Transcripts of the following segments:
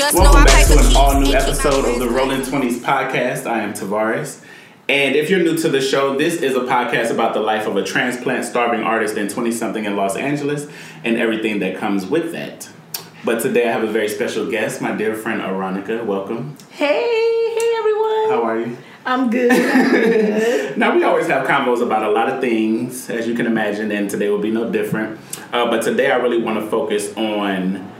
trust. Welcome no, back pay to an all new episode of the Rolling Twenties podcast. I am Tavares. And if you're new to the show, this is a podcast about the life of a transplant starving artist in 20 something in Los Angeles and everything that comes with that. But today I have a very special guest, my dear friend Aronica. Welcome. Hey, hey everyone. How are you? I'm good. I'm good. Now, we always have convos about a lot of things, as you can imagine, and today will be no different. Uh, but today I really want to focus on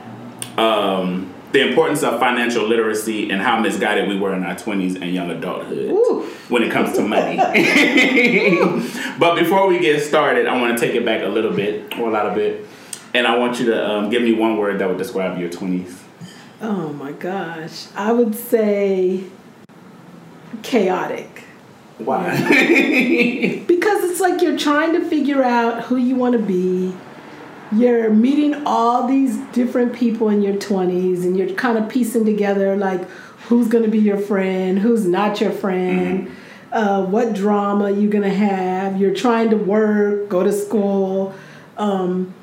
um, the importance of financial literacy and how misguided we were in our 20s and young adulthood Ooh. when it comes to money. but before we get started, I want to take it back a little bit, or a lot of bit, and I want you to um, give me one word that would describe your 20s. oh my gosh. I would say chaotic. Why? Because it's like you're trying to figure out who you want to be. You're meeting all these different people in your 20s and you're kind of piecing together like who's going to be your friend, who's not your friend, uh, what drama you're going to have. You're trying to work, go to school, um,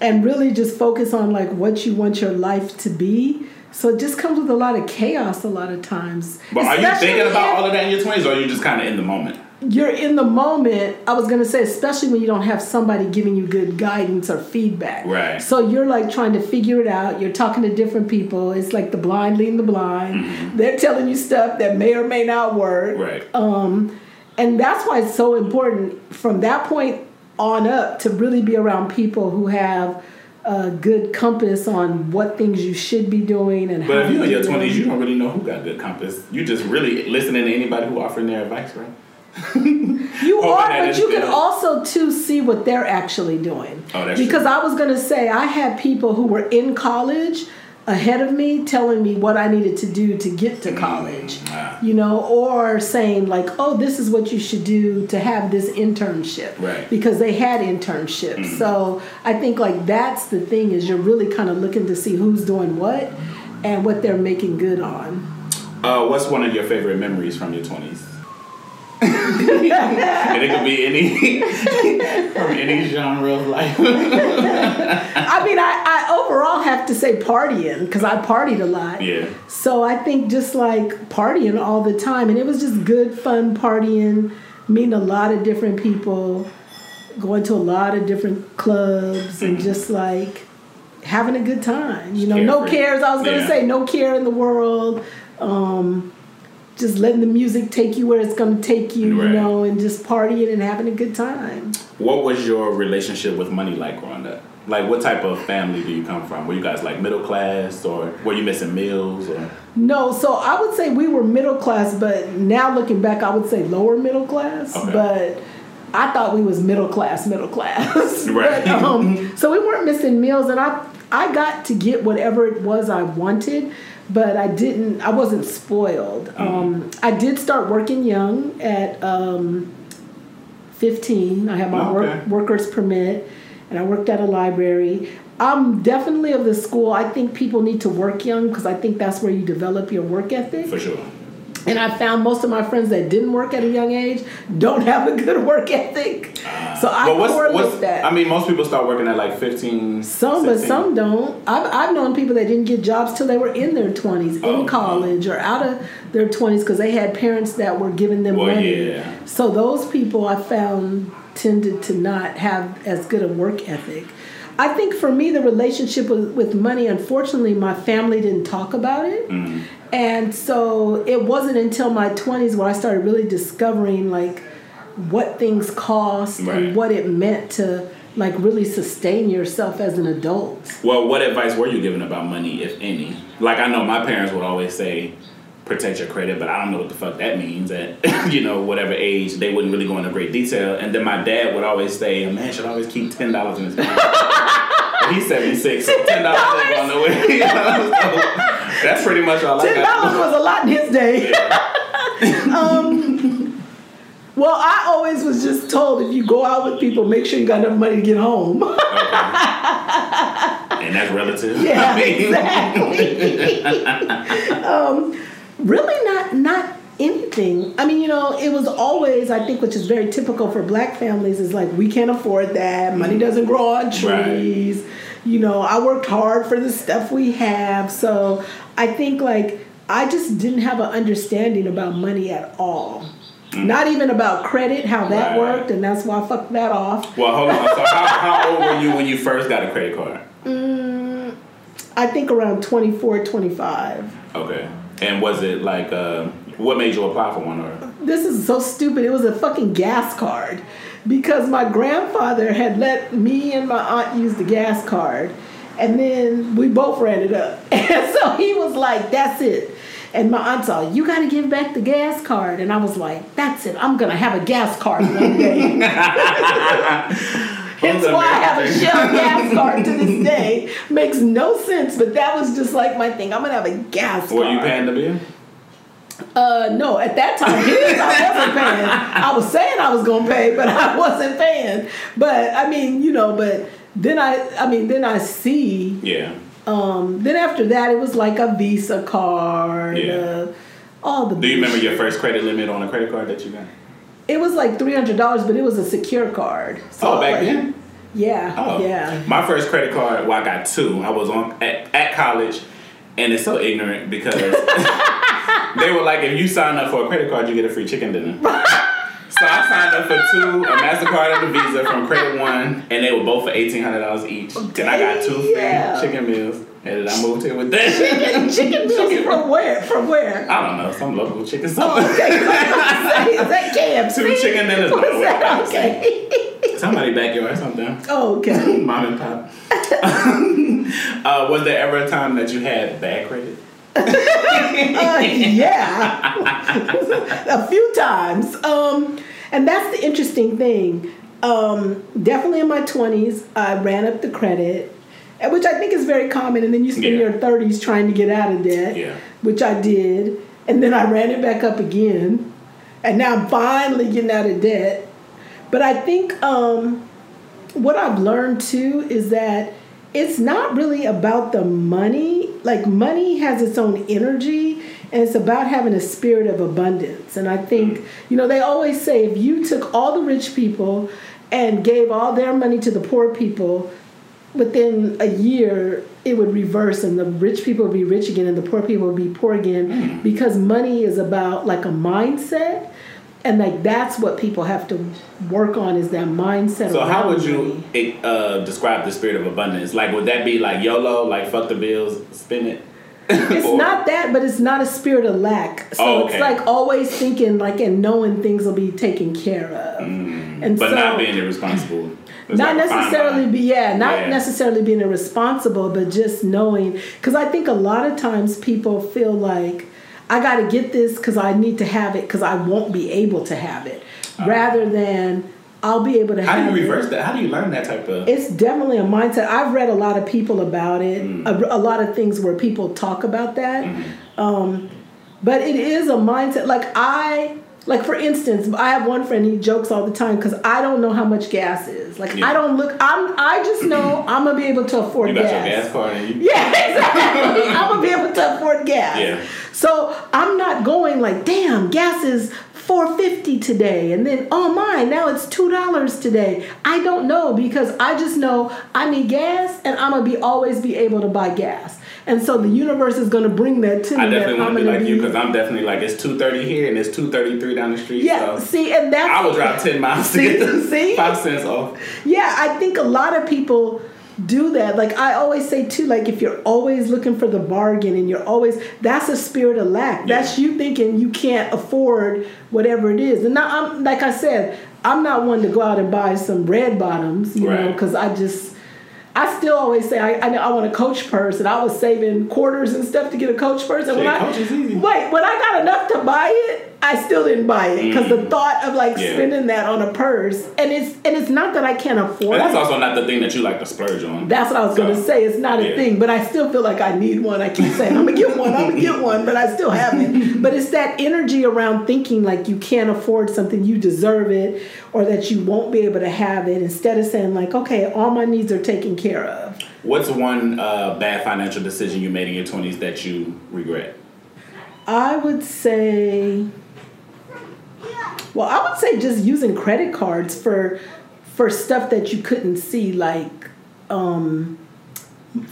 and really just focus on like what you want your life to be. So it just comes with a lot of chaos a lot of times. but are you thinking about if- all of that in your 20s, or are you just kind of in the moment? You're in the moment. I was gonna say, especially when you don't have somebody giving you good guidance or feedback. Right. So you're like trying to figure it out. You're talking to different people. It's like the blind leading the blind. They're telling you stuff that may or may not work. Right. Um, and that's why it's so important from that point on up to really be around people who have a good compass on what things you should be doing and But how if you're in your twenties, you don't really know who got good compass. You just really listening to anybody who offering their advice, right? You are, but you can also too see what they're actually doing. Oh, that's because true. I was gonna say I had people who were in college ahead of me telling me what I needed to do to get to college. ah. You know, or saying like, "Oh, this is what you should do to have this internship." Right. Because they had internships. So I think like that's the thing is you're really kind of looking to see who's doing what and what they're making good on. Uh, what's one of your favorite memories from your twenties? And it could be any from any genre of life. I mean, I, I overall have to say partying because I partied a lot. yeah. So I think just like partying all the time, and it was just good, fun partying, meeting a lot of different people, going to a lot of different clubs, and just like having a good time. You know, no cares. I was gonna Yeah. say no care in the world. Um, just letting the music take you where it's gonna take you, Right. you know, and just partying and having a good time. What was your relationship with money like growing up? Like, what type of family do you come from? Were you guys like middle class, or were you missing meals? Or No, so I would say we were middle class, but now looking back, I would say lower middle class. Okay. But I thought we was middle class, middle class. Right. But, um, so we weren't missing meals, and I I got to get whatever it was I wanted, but I didn't. I wasn't spoiled. Mm-hmm. Um, I did start working young at um, fifteen. I had my Oh, okay. work, worker's permit, and I worked at a library. I'm definitely of the school. I think people need to work young because I think that's where you develop your work ethic. for sure. And I found most of my friends that didn't work at a young age don't have a good work ethic. So I what's, correlate what's that. I mean, most people start working at like 15. some, but some don't. I've, I've known people that didn't get jobs till they were in their 20s, Oh, in college or out of their 20s because they had parents that were giving them Well, money. yeah. So those people I found tended to not have as good a work ethic. I think for me, the relationship with, with money, unfortunately, my family didn't talk about it. Mm-hmm. And so it wasn't until my 20s where I started really discovering like what things cost Right. and what it meant to like really sustain yourself as an adult. Well, what advice were you given about money, if any? Like, I know my parents would always say, protect your credit, but I don't know what the fuck that means at, you know, whatever age. They wouldn't really go into great detail. And then my dad would always say, a man should always keep $10 in his pocket. He's 76, so $10 ain't going nowhere. You know? So that's pretty much all I Ten got. dollars was a lot in his day. um, well, I always was just told if you go out with people, make sure you got enough money to get home. And that's relative. Yeah, I mean, exactly. um, really, not not anything. I mean, you know, it was always I think, which is very typical for Black families, is like we can't afford that. Money doesn't grow on trees. you know, I worked hard for the stuff we have. So I think like I just didn't have an understanding about money at all. Not even about credit, how that Right. worked, and that's why I fucked that off. Well, hold on. So how, how old were you when you first got a credit card? Mm, I think around 24, 25. Okay. And was it like uh, what made you apply for one or? This is so stupid. It was a fucking gas card because my grandfather had let me and my aunt use the gas card, and then we both ran it up. And so he was like, "That's it." And my aunt's all, "You got to give back the gas card." And I was like, "That's it. I'm gonna have a gas card one day." Hence why I have a Shell gas card to this day. Makes no sense, but that was just like my thing. I'm gonna have a gas Were card. Were you paying the bill? Uh, no, at that time, his, I wasn't paying. I was saying I was gonna pay, but I wasn't paying. But I mean, you know, but then I, I mean, then I see. Yeah. Um, then after that, it was like a Visa card. Yeah. Uh, all the. Do you remember your first credit limit on a credit card that you got? It was like three hundred dollars, but it was a secure card. So, Oh, back like, then. Yeah. Oh, Yeah. My first credit card, well, I got two. I was on at, at college, and it's so ignorant because they were like, if you sign up for a credit card, you get a free chicken dinner. so I signed up for two, a Mastercard and a Visa from Credit One, and they were both for eighteen hundred dollars each. And I got two free Damn. chicken meals, and then I moved here with that. Chicken, chicken meals from where? From where? I don't know, some local chicken Oh, something. okay. Is that KFC? Two chicken dinners. Was No, that wait, okay? Somebody backyard or something. Oh, okay. Mom and pop. uh, was there ever a time that you had bad credit? Uh, yeah, a few times. Um, and that's the interesting thing. Um, definitely in my twenties, I ran up the credit, which I think is very common. And then you spend Yeah. your thirties trying to get out of debt, Yeah. which I did. And then I ran it back up again, and now I'm finally getting out of debt. But I think um, what I've learned too is that it's not really about the money. Like money has its own energy and it's about having a spirit of abundance. And I think, mm. you know, they always say if you took all the rich people and gave all their money to the poor people, within a year it would reverse and the rich people would be rich again and the poor people would be poor again mm. because money is about like a mindset and like that's what people have to work on is that mindset So how would you uh, describe the spirit of abundance? Like, would that be like YOLO, like fuck the bills, spend it? It's Or- not that, but it's not a spirit of lack. So Oh, it's like always thinking like and knowing things will be taken care of. and Mm. but so not being irresponsible. It's not like necessarily be yeah, not Yeah. necessarily being irresponsible, but just knowing because I think a lot of times people feel like I got to get this because I need to have it because I won't be able to have it, rather than I'll be able to How do you it. reverse that? How do you learn that type of? It's definitely a mindset. I've read a lot of people about it, Mm. a, a lot of things where people talk about that. Mm-hmm. Um, but it is a mindset. Like I, like for instance, I have one friend. He jokes all the time because I don't know how much gas is. Like Yeah. I don't look. I'm. I just know I'm gonna be able to afford you got gas. your gas card you. Yeah, exactly. I'm gonna be able to afford gas. Yeah. So I'm not going like, damn, gas is four fifty today, and then oh my, now it's two dollars today. I don't know because I just know I need gas, and I'm gonna be always be able to buy gas, and so the universe is gonna bring that to me. I definitely want to be like you because I'm definitely like it's two thirty here and it's two thirty three down the street. yeah. So See, and that's I would drive ten miles to get the See? five cents off. Yeah, I think a lot of people do that. Like I always say too, like if you're always looking for the bargain and you're always that's a spirit of lack. That's you thinking you can't afford whatever it is. And now I'm like I said, I'm not one to go out and buy some red bottoms, you know, because I just I still always say I, I, I want a coach purse, and I was saving quarters and stuff to get a coach purse. And when Shit, I Coach is easy. wait, when I got enough to buy it, I still didn't buy it because the thought of like Mm. Yeah. spending that on a purse, and it's and it's not that I can't afford But that's it. also not the thing that you like to splurge on. That's what I was gonna say. It's not a yeah. thing, but I still feel like I need one. I keep saying I'm gonna get one, I'm gonna get one, but I still haven't. But it's that energy around thinking like you can't afford something, you deserve it, or that you won't be able to have it. Instead of saying like, okay, all my needs are taken care of. What's one uh, bad financial decision you made in your twenties that you regret? I would say, well, I would say just using credit cards for for stuff that you couldn't see, like um,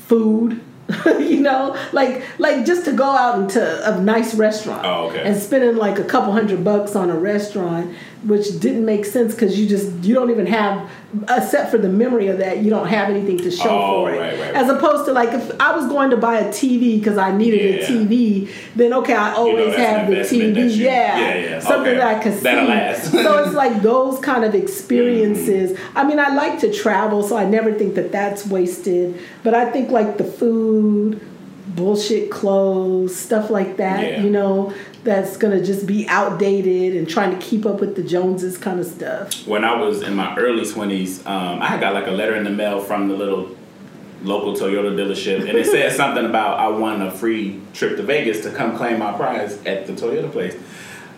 food. you know, like like just to go out into a nice restaurant Oh, okay. and spending like a couple hundred bucks on a restaurant, which didn't make sense because you just you don't even have, except for the memory of that, you don't have anything to show Oh, for it. right, right, As opposed to like if I was going to buy a TV because I needed Yeah. a TV, then okay, I always that's an have the TV. you- yeah, yeah, yeah. something Okay. that I could That'll see. last. so it's like those kind of experiences. Mm-hmm. I mean, I like to travel, so I never think that that's wasted. But I think like the food, bullshit clothes, stuff like that. Yeah. You know, that's gonna just be outdated and trying to keep up with the Joneses kind of stuff. when I was in my early twenties, um, I got like a letter in the mail from the little local Toyota dealership, and it said something about I won a free trip to Vegas to come claim my prize at the Toyota place.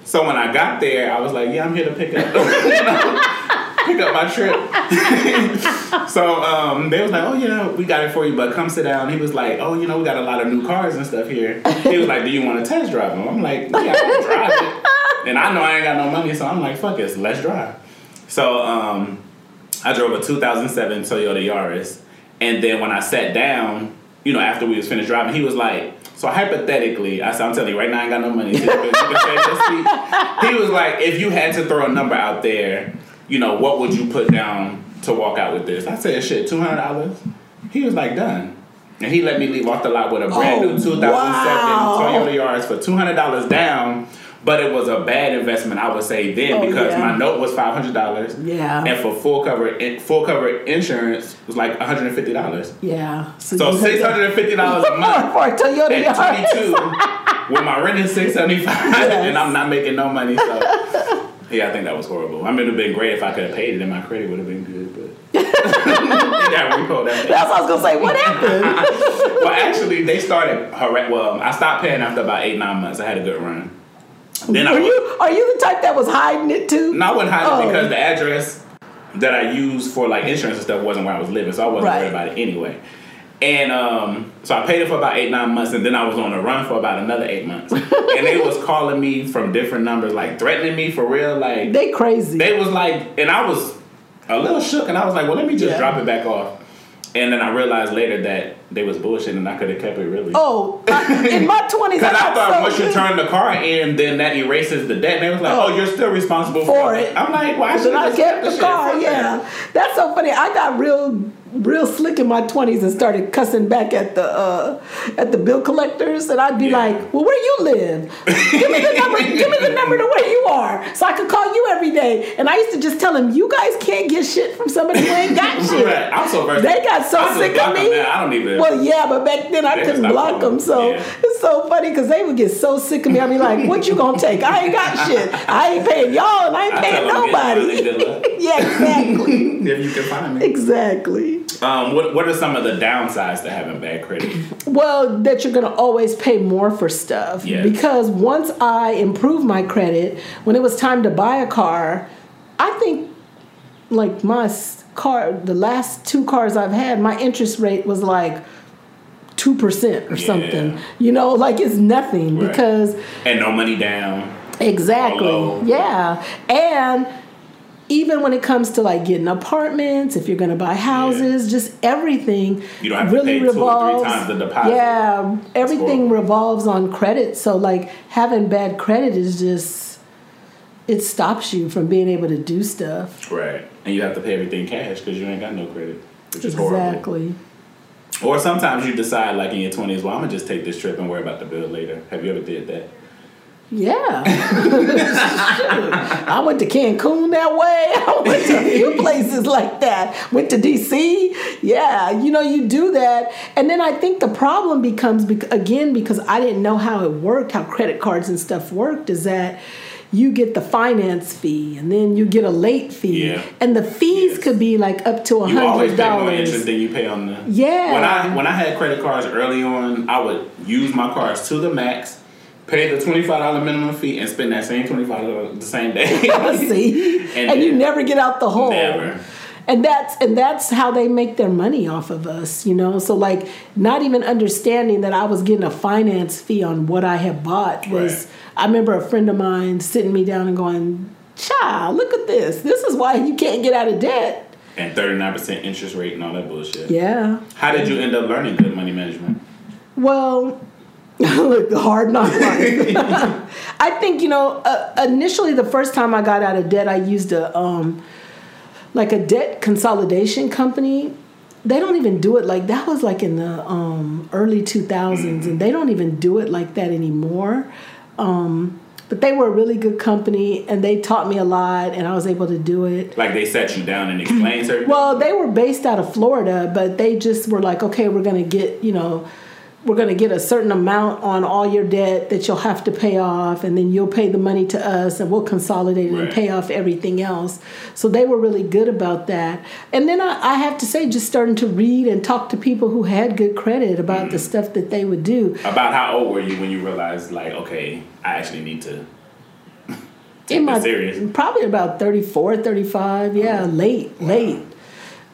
So when I got there, I was like, "Yeah, I'm here to pick up, you know, pick up my trip." so um, they was like, "Oh, you know, we got it for you, but come sit down." He was like, "Oh, you know, we got a lot of new cars and stuff here." He was like, "Do you want to test drive them?" I'm like, "Yeah, I'll drive it." And I know I ain't got no money, so I'm like, "Fuck it, let's drive." So um, I drove a 2007 Toyota Yaris, and then when I sat down, you know, after we was finished driving, he was like, "So hypothetically, I said, I'm telling you right now, I ain't got no money. So you can- you can save your seat." He was like, "If you had to throw a number out there, you know, what would you put down to walk out with this?" I said, "Shit, two hundred dollars." He was like, "Done." And he let me leave off the lot with a brand Oh, new 2007 wow. Toyota Yaris for two hundred dollars down. But it was a bad investment, I would say then, Oh, because yeah. my note was five hundred dollars. Yeah. And for full cover, full cover insurance was like one hundred and fifty dollars. Yeah. So you- six hundred and fifty dollars a month for a Toyota at twenty two, with my rent is six seventy five, and I'm not making no money. So yeah, I think that was horrible. I mean, it'd have been great if I could have paid it, and my credit would have been good. But yeah, repo that. That's what I was gonna say. What happened? well, actually, they started. Well, I stopped paying after about eight nine months. I had a good run. Then I Are you are you the type that was hiding it too? No, I wasn't hiding Oh. it because the address that I used for like insurance and stuff wasn't where I was living, so I wasn't Right. worried about it anyway. And um, so I paid it for about eight, nine months, and then I was on a run for about another eight months. and they was calling me from different numbers, like threatening me for real. Like They crazy. they was like, and I was a little shook, and I was like, well, let me just Yeah. drop it back off. And then I realized later that they was bullshitting, and I could have kept it really. oh, I, in my twenties, Because I thought so once you turn the car in, then that erases the debt. And they was like, Oh. "Oh, you're still responsible For it. I'm like, "Why should I kept the car. Yeah, that. that's so funny. I got real, real slick in my twenties and started cussing back at the uh, at the bill collectors, and I'd be Yeah. like, "Well, where you live? give me the number. give me the number to where you are, so I could call you every day." And I used to just tell them, "You guys can't get shit from somebody who ain't got shit." Right. I'm so versed. They got so sick of me. I don't even. Well, yeah, but back then I couldn't block them, so. Yeah. it's so funny because they would get so sick of me. I'd be like, "What you gonna take? I ain't got shit. I ain't paying y'all, and I ain't I paying tell them, get nobody." money, good luck. yeah, exactly, if you can find me. exactly. Um, what What are some of the downsides to having bad credit? Well, that you're gonna always pay more for stuff Yes. because once I improved my credit, when it was time to buy a car, I think like my car, the last two cars I've had, my interest rate was like. Two percent or Yeah. something, you know, like it's nothing Right. because And no money down. Exactly. Hello. Yeah. And even when it comes to like getting apartments, if you're going to buy houses, just everything You don't have to really pay two or three revolves. times the deposit. Yeah, everything revolves on credit. So like having bad credit is just it stops you from being able to do stuff. Right. And you have to pay everything cash because you ain't got no credit, which is horrible. Exactly. Or sometimes you decide, like in your twenties, well, I'm gonna just take this trip and worry about the bill later. Have you ever did that? Yeah. I went to Cancun that way. I went to a few places like that. Went to DC. Yeah, you know, you do that. And then I think the problem becomes, again, because I didn't know how it worked, how credit cards and stuff worked, is that you get the finance fee and then you get a late fee. Yeah. And the fees Yes. could be like up to a hundred interest dollars. than you pay on the. Yeah. When I when I had credit cards early on, I would use my cards to the max, pay the twenty five dollar minimum fee, and spend that same twenty five dollars the same day. See? And And, you never get out the hole. Never. And that's and that's how they make their money off of us, you know. So like not even understanding that I was getting a finance fee on what I had bought was Right. I remember a friend of mine sitting me down and going, Child, look at this. This is why you can't get out of debt. And thirty nine percent interest rate and all that bullshit. Yeah. How did you end up learning good money management? Well, look, the hard knock life. I think you know. Uh, initially, the first time I got out of debt, I used a um, like a debt consolidation company. They don't even do it like that. Was like in the um, early two thousands, and they don't even do it like that anymore. Um, but they were a really good company, and they taught me a lot, and I was able to do it. Like they sat you down and explained certain. Well, they were based out of Florida, but they just were like, okay, we're going to get, you know, we're going to get a certain amount on all your debt that you'll have to pay off, and then you'll pay the money to us, and we'll consolidate it and pay off everything else. So they were really good about that. And then I, I have to say, just starting to read and talk to people who had good credit about the stuff that they would do. About how old were you when you realized, like, okay, I actually need to in my serious? probably about 34 35 yeah late late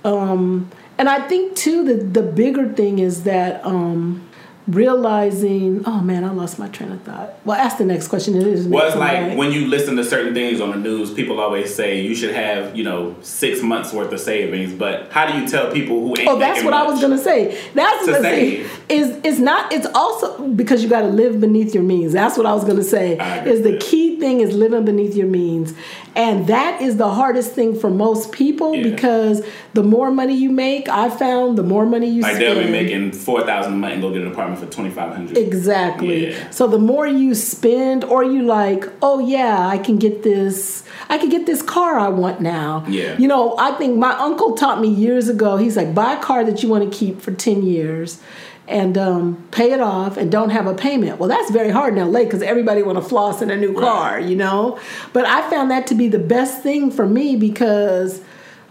um and i think too the the bigger thing is that um realizing oh man i lost my train of thought well ask the next question it is Well, it's like right? when you listen to certain things on the news, people always say you should have, you know, six months worth of savings. But how do you tell people who ain't Oh, that's what I was gonna say. That's To save. is it's not. It's also because you got to live beneath your means. That's what I was gonna say. Is the key thing is living beneath your means, and that is the hardest thing for most people Yeah. because the more money you make, I found the more money you Like spend. they'll be making four thousand a month and go get an apartment for twenty five hundred. Exactly. Yeah. So the more you spend, or you like, oh yeah, I can get this. I can get this car I want now. Yeah. You know, I think my uncle taught me years ago. He's like, buy a car that you want to keep for ten years, and um, pay it off, and don't have a payment. Well, that's very hard in LA because everybody want to floss in a new car. You know. But I found that to be the best thing for me because.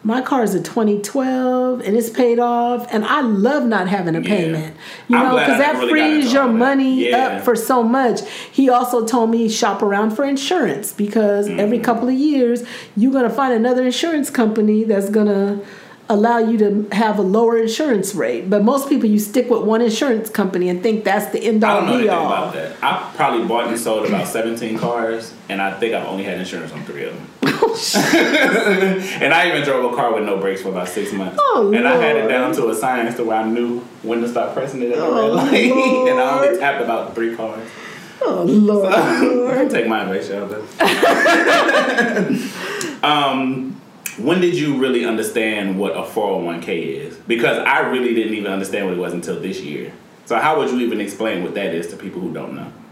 My car is a 2012 and it's paid off, and I love not having a Yeah. payment. You know, because that really frees your money Yeah. up for so much. He also told me shop around for insurance because every Mm-hmm. couple of years you're gonna find another insurance company that's gonna allow you to have a lower insurance rate. But most people you stick with one insurance company and think that's the end all. I all don't know be anything all. about that. I probably bought and sold about seventeen cars, and I think I've only had insurance on three of them. and I even drove a car with no brakes for about six months. Oh, and I had it down to a science to where I knew when to stop pressing it at the Oh, red light. and I only tapped about three cars. Oh Lord. Don't take my advice, y'all. um, when did you really understand what a 401k is? Because I really didn't even understand what it was until this year. So how would you even explain what that is to people who don't know?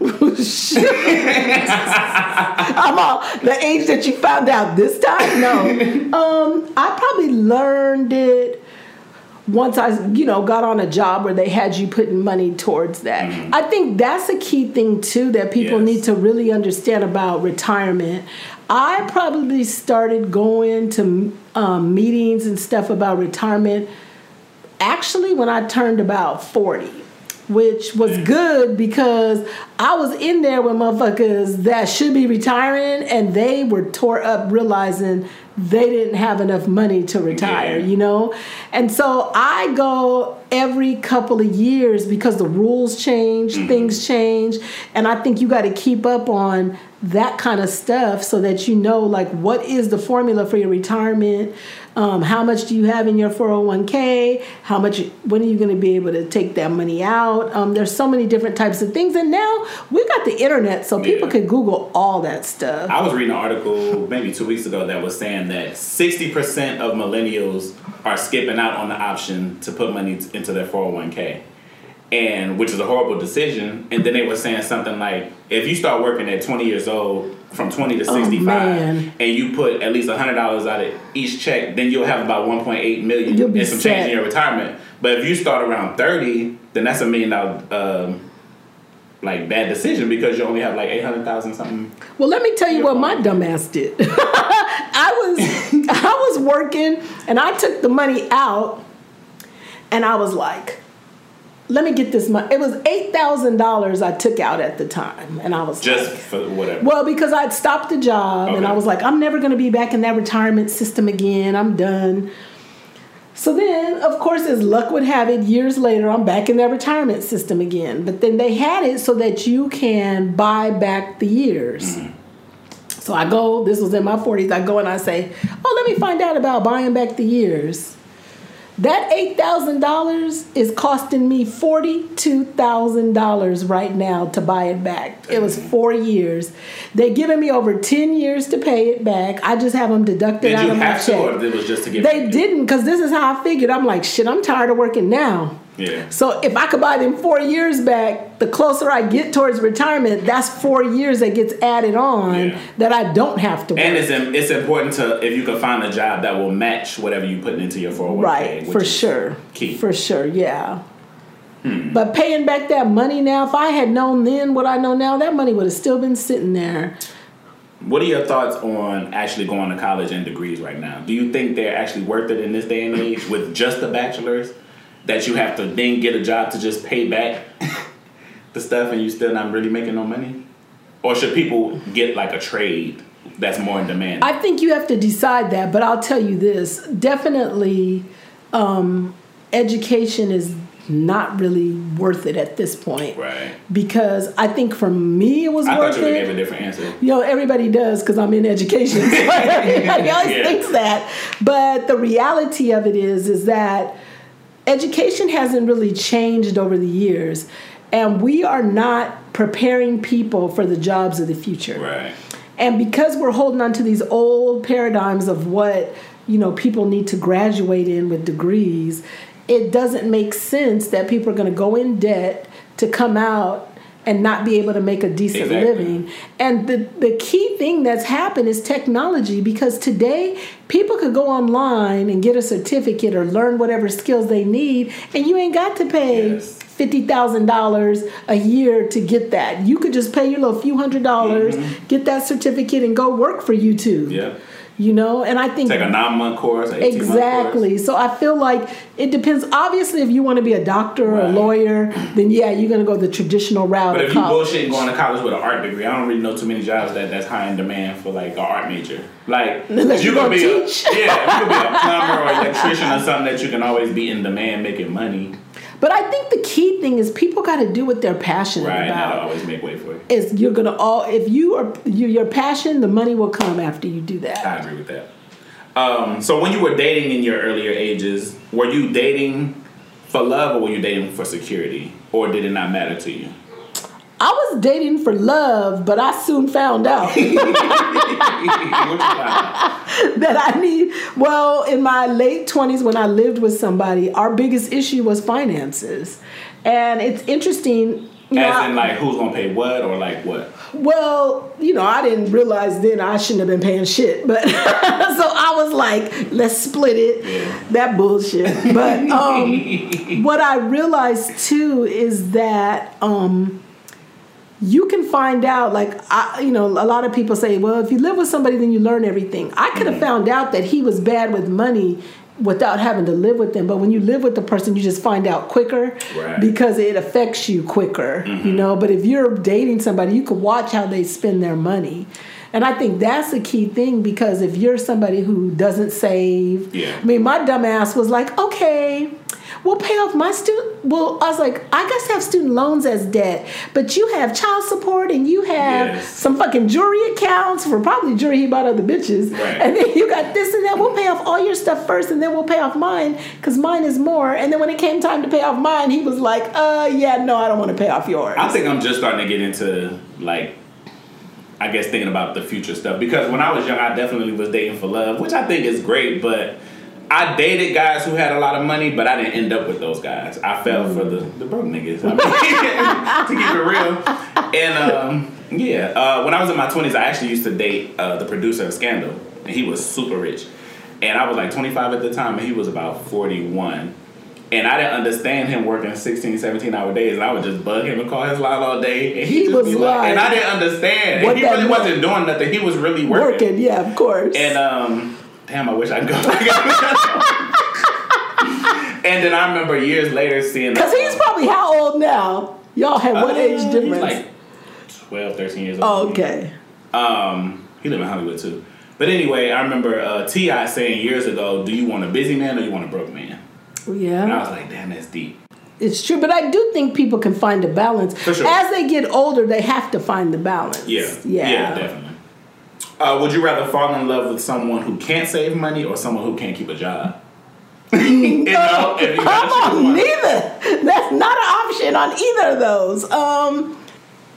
I'm all the age that you found out this time. No, um, I probably learned it once I, you know, got on a job where they had you putting money towards that. I think that's a key thing too that people Mm-hmm. Yes. need to really understand about retirement. I probably started going to um, meetings and stuff about retirement actually when I turned about 40, which was good because I was in there with motherfuckers that should be retiring and they were tore up realizing they didn't have enough money to retire, Yeah. you know? And so I go every couple of years because the rules change, mm-hmm. things change, and I think you got to keep up on that kind of stuff so that you know like what is the formula for your retirement um, how much do you have in your 401k how much when are you going to be able to take that money out um, there's so many different types of things and now we got the internet so people Yeah. can google all that stuff I was reading an article maybe two weeks ago that was saying that 60% of millennials are skipping out on the option to put money into their 401k. And which is a horrible decision. And then they were saying something like if you start working at 20 years old, from 20 to 65, Oh, and you put at least $100 out of each check, then you'll have about 1.8 million You'll be and some set. change in your retirement. But if you start around 30, then that's a million dollar um, like bad decision because you only have like 800,000 something. Well, let me tell you what my dumbass did. I was I was working and I took the money out and I was like, let me get this money. It was eight thousand dollars I took out at the time, and I was Just like, for whatever. well because I'd stopped the job and I was like, I'm never going to be back in that retirement system again. I'm done. So then, of course, as luck would have it, years later, I'm back in that retirement system again. But then they had it so that you can buy back the years. Mm-hmm. So I go, this was in my 40s, I go and I say, oh, let me find out about buying back the years. That eight thousand dollars is costing me forty two thousand dollars right now to buy it back. It was four years. They're giving me over ten years to pay it back. I just have them deducted Did out of my check. Did you have to, or it was just to get? They didn't, because this is how I figured. I'm like, shit, I'm tired of working now. Yeah. So if I could buy them four years back, the closer I get towards retirement, that's four years that gets added on Yeah. that I don't have to work. And it's it's important to if you can find a job that will match whatever you put into your 401k. right, for sure. Key. For sure, yeah. Hmm. But paying back that money now, if I had known then what I know now, that money would have still been sitting there. What are your thoughts on actually going to college and degrees right now? Do you think they're actually worth it in this day and age with just the bachelor's? That you have to then get a job to just pay back the stuff and you still not really making no money? Or should people get like a trade that's more in demand? I think you have to decide that, but I'll tell you this definitely, um, education is not really worth it at this point. right. Because I think for me it was I worth thought you would it. give a different answer. you know, everybody does because I'm in education. So everybody always Yeah. thinks that. But the reality of it is, is that education hasn't really changed over the years, and we are not preparing people for the jobs of the future. Right. And because we're holding on to these old paradigms of what you know people need to graduate in with degrees, it doesn't make sense that people are going to go in debt to come out and not be able to make a decent Exactly. living. And the the key thing that's happened is technology because today people could go online and get a certificate or learn whatever skills they need and you ain't got to pay Yes. fifty thousand dollars a year to get that. You could just pay your little few hundred dollars, get that certificate, and go work for YouTube. Mm-hmm. Yeah. You know, and I think Take a nine month course, an 18 month exactly. course. So I feel like it depends. Obviously, if you want to be a doctor or a lawyer, then yeah, you're going to go the traditional route. But if you bullshit going to college with an art degree, I don't really know too many jobs that that's high in demand for like an art major. Like Unless you could be a, yeah, you could be a plumber or electrician or something that you can always be in demand making money. But I think the key thing is people got to do what they're passionate Right, about. always make way for it. Is you're gonna all if you are you, your passion, the money will come after you do that. I agree with that. Um, so when you were dating in your earlier ages, were you dating for love or were you dating for security, or did it not matter to you? I was dating for love, but I soon found out. What you find? that I need. Well, in my late 20s, when I lived with somebody, our biggest issue was finances. And it's interesting. You know, As in, like, who's gonna pay what, or like what? well, you know, I didn't realize then I shouldn't have been paying shit. But so I was like, let's split it. Yeah. That bullshit. But um, what I realized too is that. Um, you can find out like I, you know a lot of people say well if you live with somebody then you learn everything. I could have found out that he was bad with money without having to live with them. But when you live with the person you just find out quicker Right. because it affects you quicker mm-hmm. you know? But if you're dating somebody you can watch how they spend their money. And i think that's the key thing because if you're somebody who doesn't save Yeah. i mean my dumb ass was like okay we'll pay off my student. Well, I was like, I guess I have student loans as debt, but you have child support and you have Yes. some fucking jewelry accounts for probably jewelry he bought other bitches, Right. and then you got this and that. We'll pay off all your stuff first, and then we'll pay off mine because mine is more. And then when it came time to pay off mine, he was like, Uh, yeah, no, I don't want to pay off yours. I think I'm just starting to get into like, I guess thinking about the future stuff because when I was young, I definitely was dating for love, which I think is great. But I dated guys who had a lot of money, but I didn't end up with those guys. I fell for the the broke niggas. I mean, to keep it real, and um, yeah, uh, when I was in my 20s, I actually used to date uh, the producer of Scandal, and he was super rich. And I was like 25 at the time, and he was about 41. And I didn't understand him working 16, 17 hour days. And I would just bug him and call his line all day. And He was be like- and I didn't understand. He really meant. wasn't doing nothing. He was really working. Working, yeah, of course. And um, damn, I wish I could go back. and then I remember years later seeing. Because he's probably how old now? Y'all had what Uh, age he's difference? like 12, 13 years old. oh, okay. Um, he lived in Hollywood too. But anyway, I remember uh, Ti saying years ago, "Do you want a busy man or you want a broke man?" Yeah. And I was like, "Damn, that's deep." It's true, but I do think people can find a balance. Sure. As they get older, they have to find the balance. Yeah, Yeah. yeah, definitely. Uh, would you rather fall in love with someone who can't save money or someone who can't keep a job? you know, if you Come on, neither. That's not an option on either of those. Um,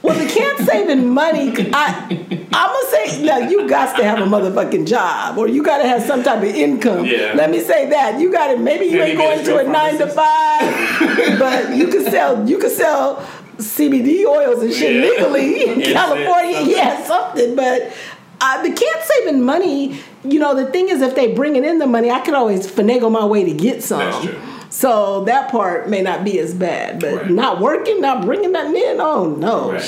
well, the can't saving money. I, I'm gonna say, no, you got to have a motherfucking job, or you got to have some type of income. Yeah. Let me say that you got to. Maybe you ain't going to a nine to five, but you can sell. You can sell CBD oils and shit Yeah. legally in California. Yeah, something, but. Uh, the can't saving money, you know, the thing is, if they bringing in the money, I could always finagle my way to get some. That's true. So that part may not be as bad, but Right. not working, not bringing nothing in. Oh no, Right.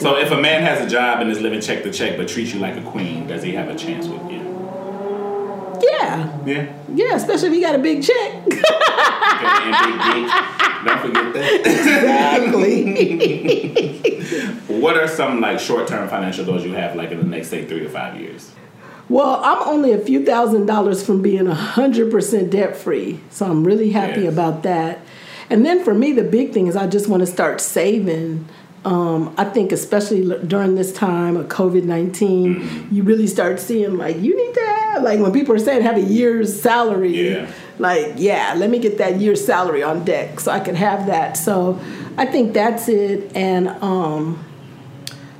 So if a man has a job and is living check to check but treats you like a queen, does he have a chance with you? Yeah, Yeah. yeah, especially if you got a big check. Big. Don't forget that. exactly. what are some like short term financial goals you have like in the next say three to five years? well, I'm only a few thousand dollars from being hundred percent debt free, so I'm really happy Yes. about that. And then for me, the big thing is I just want to start saving. Um, I think especially during this time of COVID 19 Mm-hmm. you really start seeing like you need to like when people are saying have a year's salary. Yeah. Like yeah, let me get that year's salary on deck so I can have that. So I think that's it. And um,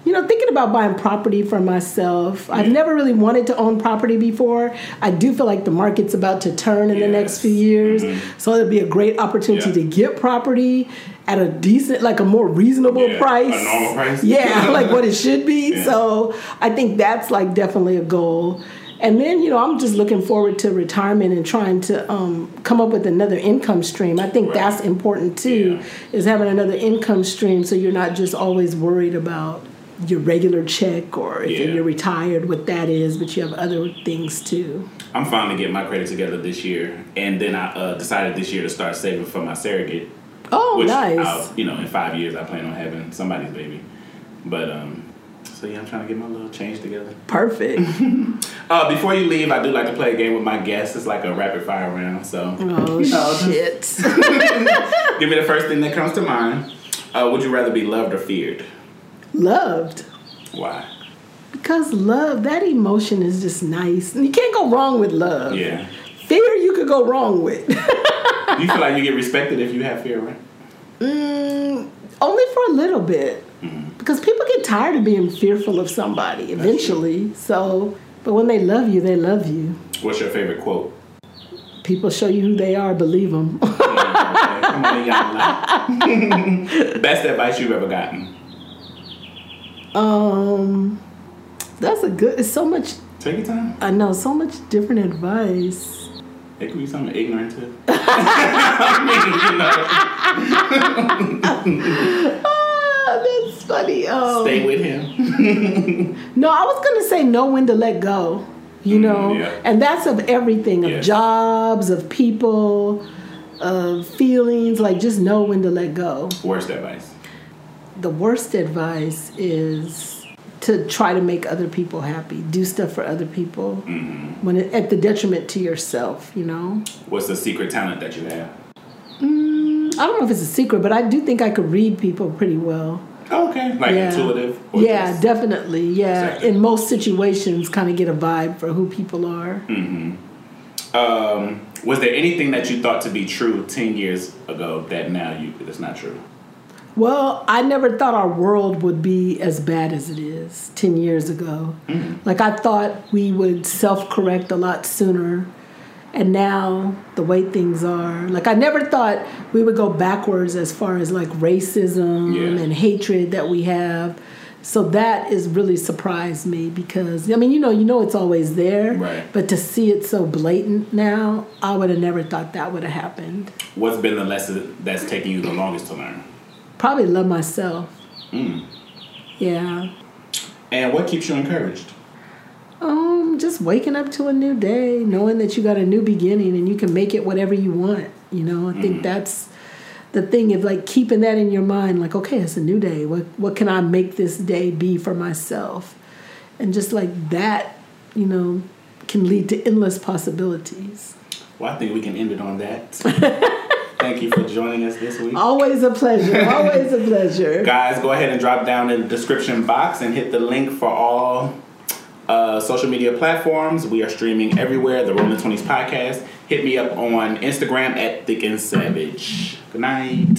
you know, thinking about buying property for myself. I've never really wanted to own property before. I do feel like the market's about to turn in the next few years. Mhm. So it'll be a great opportunity Yeah. to get property at a decent, like a more reasonable Yeah, price. a normal price. Yeah, like what it should be. Yeah. So I think that's like definitely a goal. And then, you know, I'm just looking forward to retirement and trying to um, come up with another income stream. I think Right. that's important too, Yeah. is having another income stream so you're not just always worried about your regular check or if Yeah. you're retired, what that is, but you have other things too. I'm finally getting my credit together this year, and then I uh, decided this year to start saving for my surrogate. Oh, which nice. I'll, you know, in five years I plan on having somebody's baby. But um, so yeah, I'm trying to get my little change together. Perfect. Uh, before you leave, I do like to play a game with my guests. It's like a rapid fire round. So Oh, you know, shit. give me the first thing that comes to mind. Uh, would you rather be loved or feared? Loved. Why? Because love, that emotion is just nice. And you can't go wrong with love. Yeah. Fear you could go wrong with. You feel like you get respected if you have fear, right? mm, only for a little bit. Mm-hmm. Because people get tired of being fearful of somebody eventually. So, but when they love you, they love you. What's your favorite quote? People show you who they are, believe them. Okay, come on, y'all. Best advice you've ever gotten? um, that's a good, it's so much, Take your time. I know, so much different advice. It could be something ignorant too. I mean, you know, that's funny. Um, stay with him. No, I was gonna say know when to let go. You know, yeah. and that's of everything of Yes. jobs, of people, of feelings. Like just know when to let go. Worst advice. The worst advice is to try to make other people happy. Do stuff for other people when it, at the detriment to yourself. You know. What's the secret talent that you have? Mm, I don't know if it's a secret, but I do think I could read people pretty well. Oh, okay. Like Yeah. intuitive. or Yeah, just- definitely. Yeah, Exactly. in most situations, kind of get a vibe for who people are. Um, was there anything that you thought to be true ten years ago that now you it's not true? Well, I never thought our world would be as bad as it is 10 years ago. Like, I thought we would self correct a lot sooner. And now, the way things are, like, I never thought we would go backwards as far as like racism Yeah. and hatred that we have. So that is really surprised me because I mean you know you know it's always there, Right. but to see it so blatant now, I would have never thought that would have happened. What's been the lesson that's taking you the longest to learn? Probably love myself. Mm. Yeah. And what keeps you encouraged? Um, just waking up to a new day, knowing that you got a new beginning and you can make it whatever you want. You know, I think that's the thing of like keeping that in your mind, like, okay, it's a new day. What what can I make this day be for myself? And just like that, you know, can lead to endless possibilities. Well, I think we can end it on that. Thank you for joining us this week. Always a pleasure. Always a pleasure. Guys, go ahead and drop down in the description box and hit the link for all uh, social media platforms. We are streaming everywhere. The Rolling Twenties podcast. Hit me up on Instagram at Thick and Savage. Good night.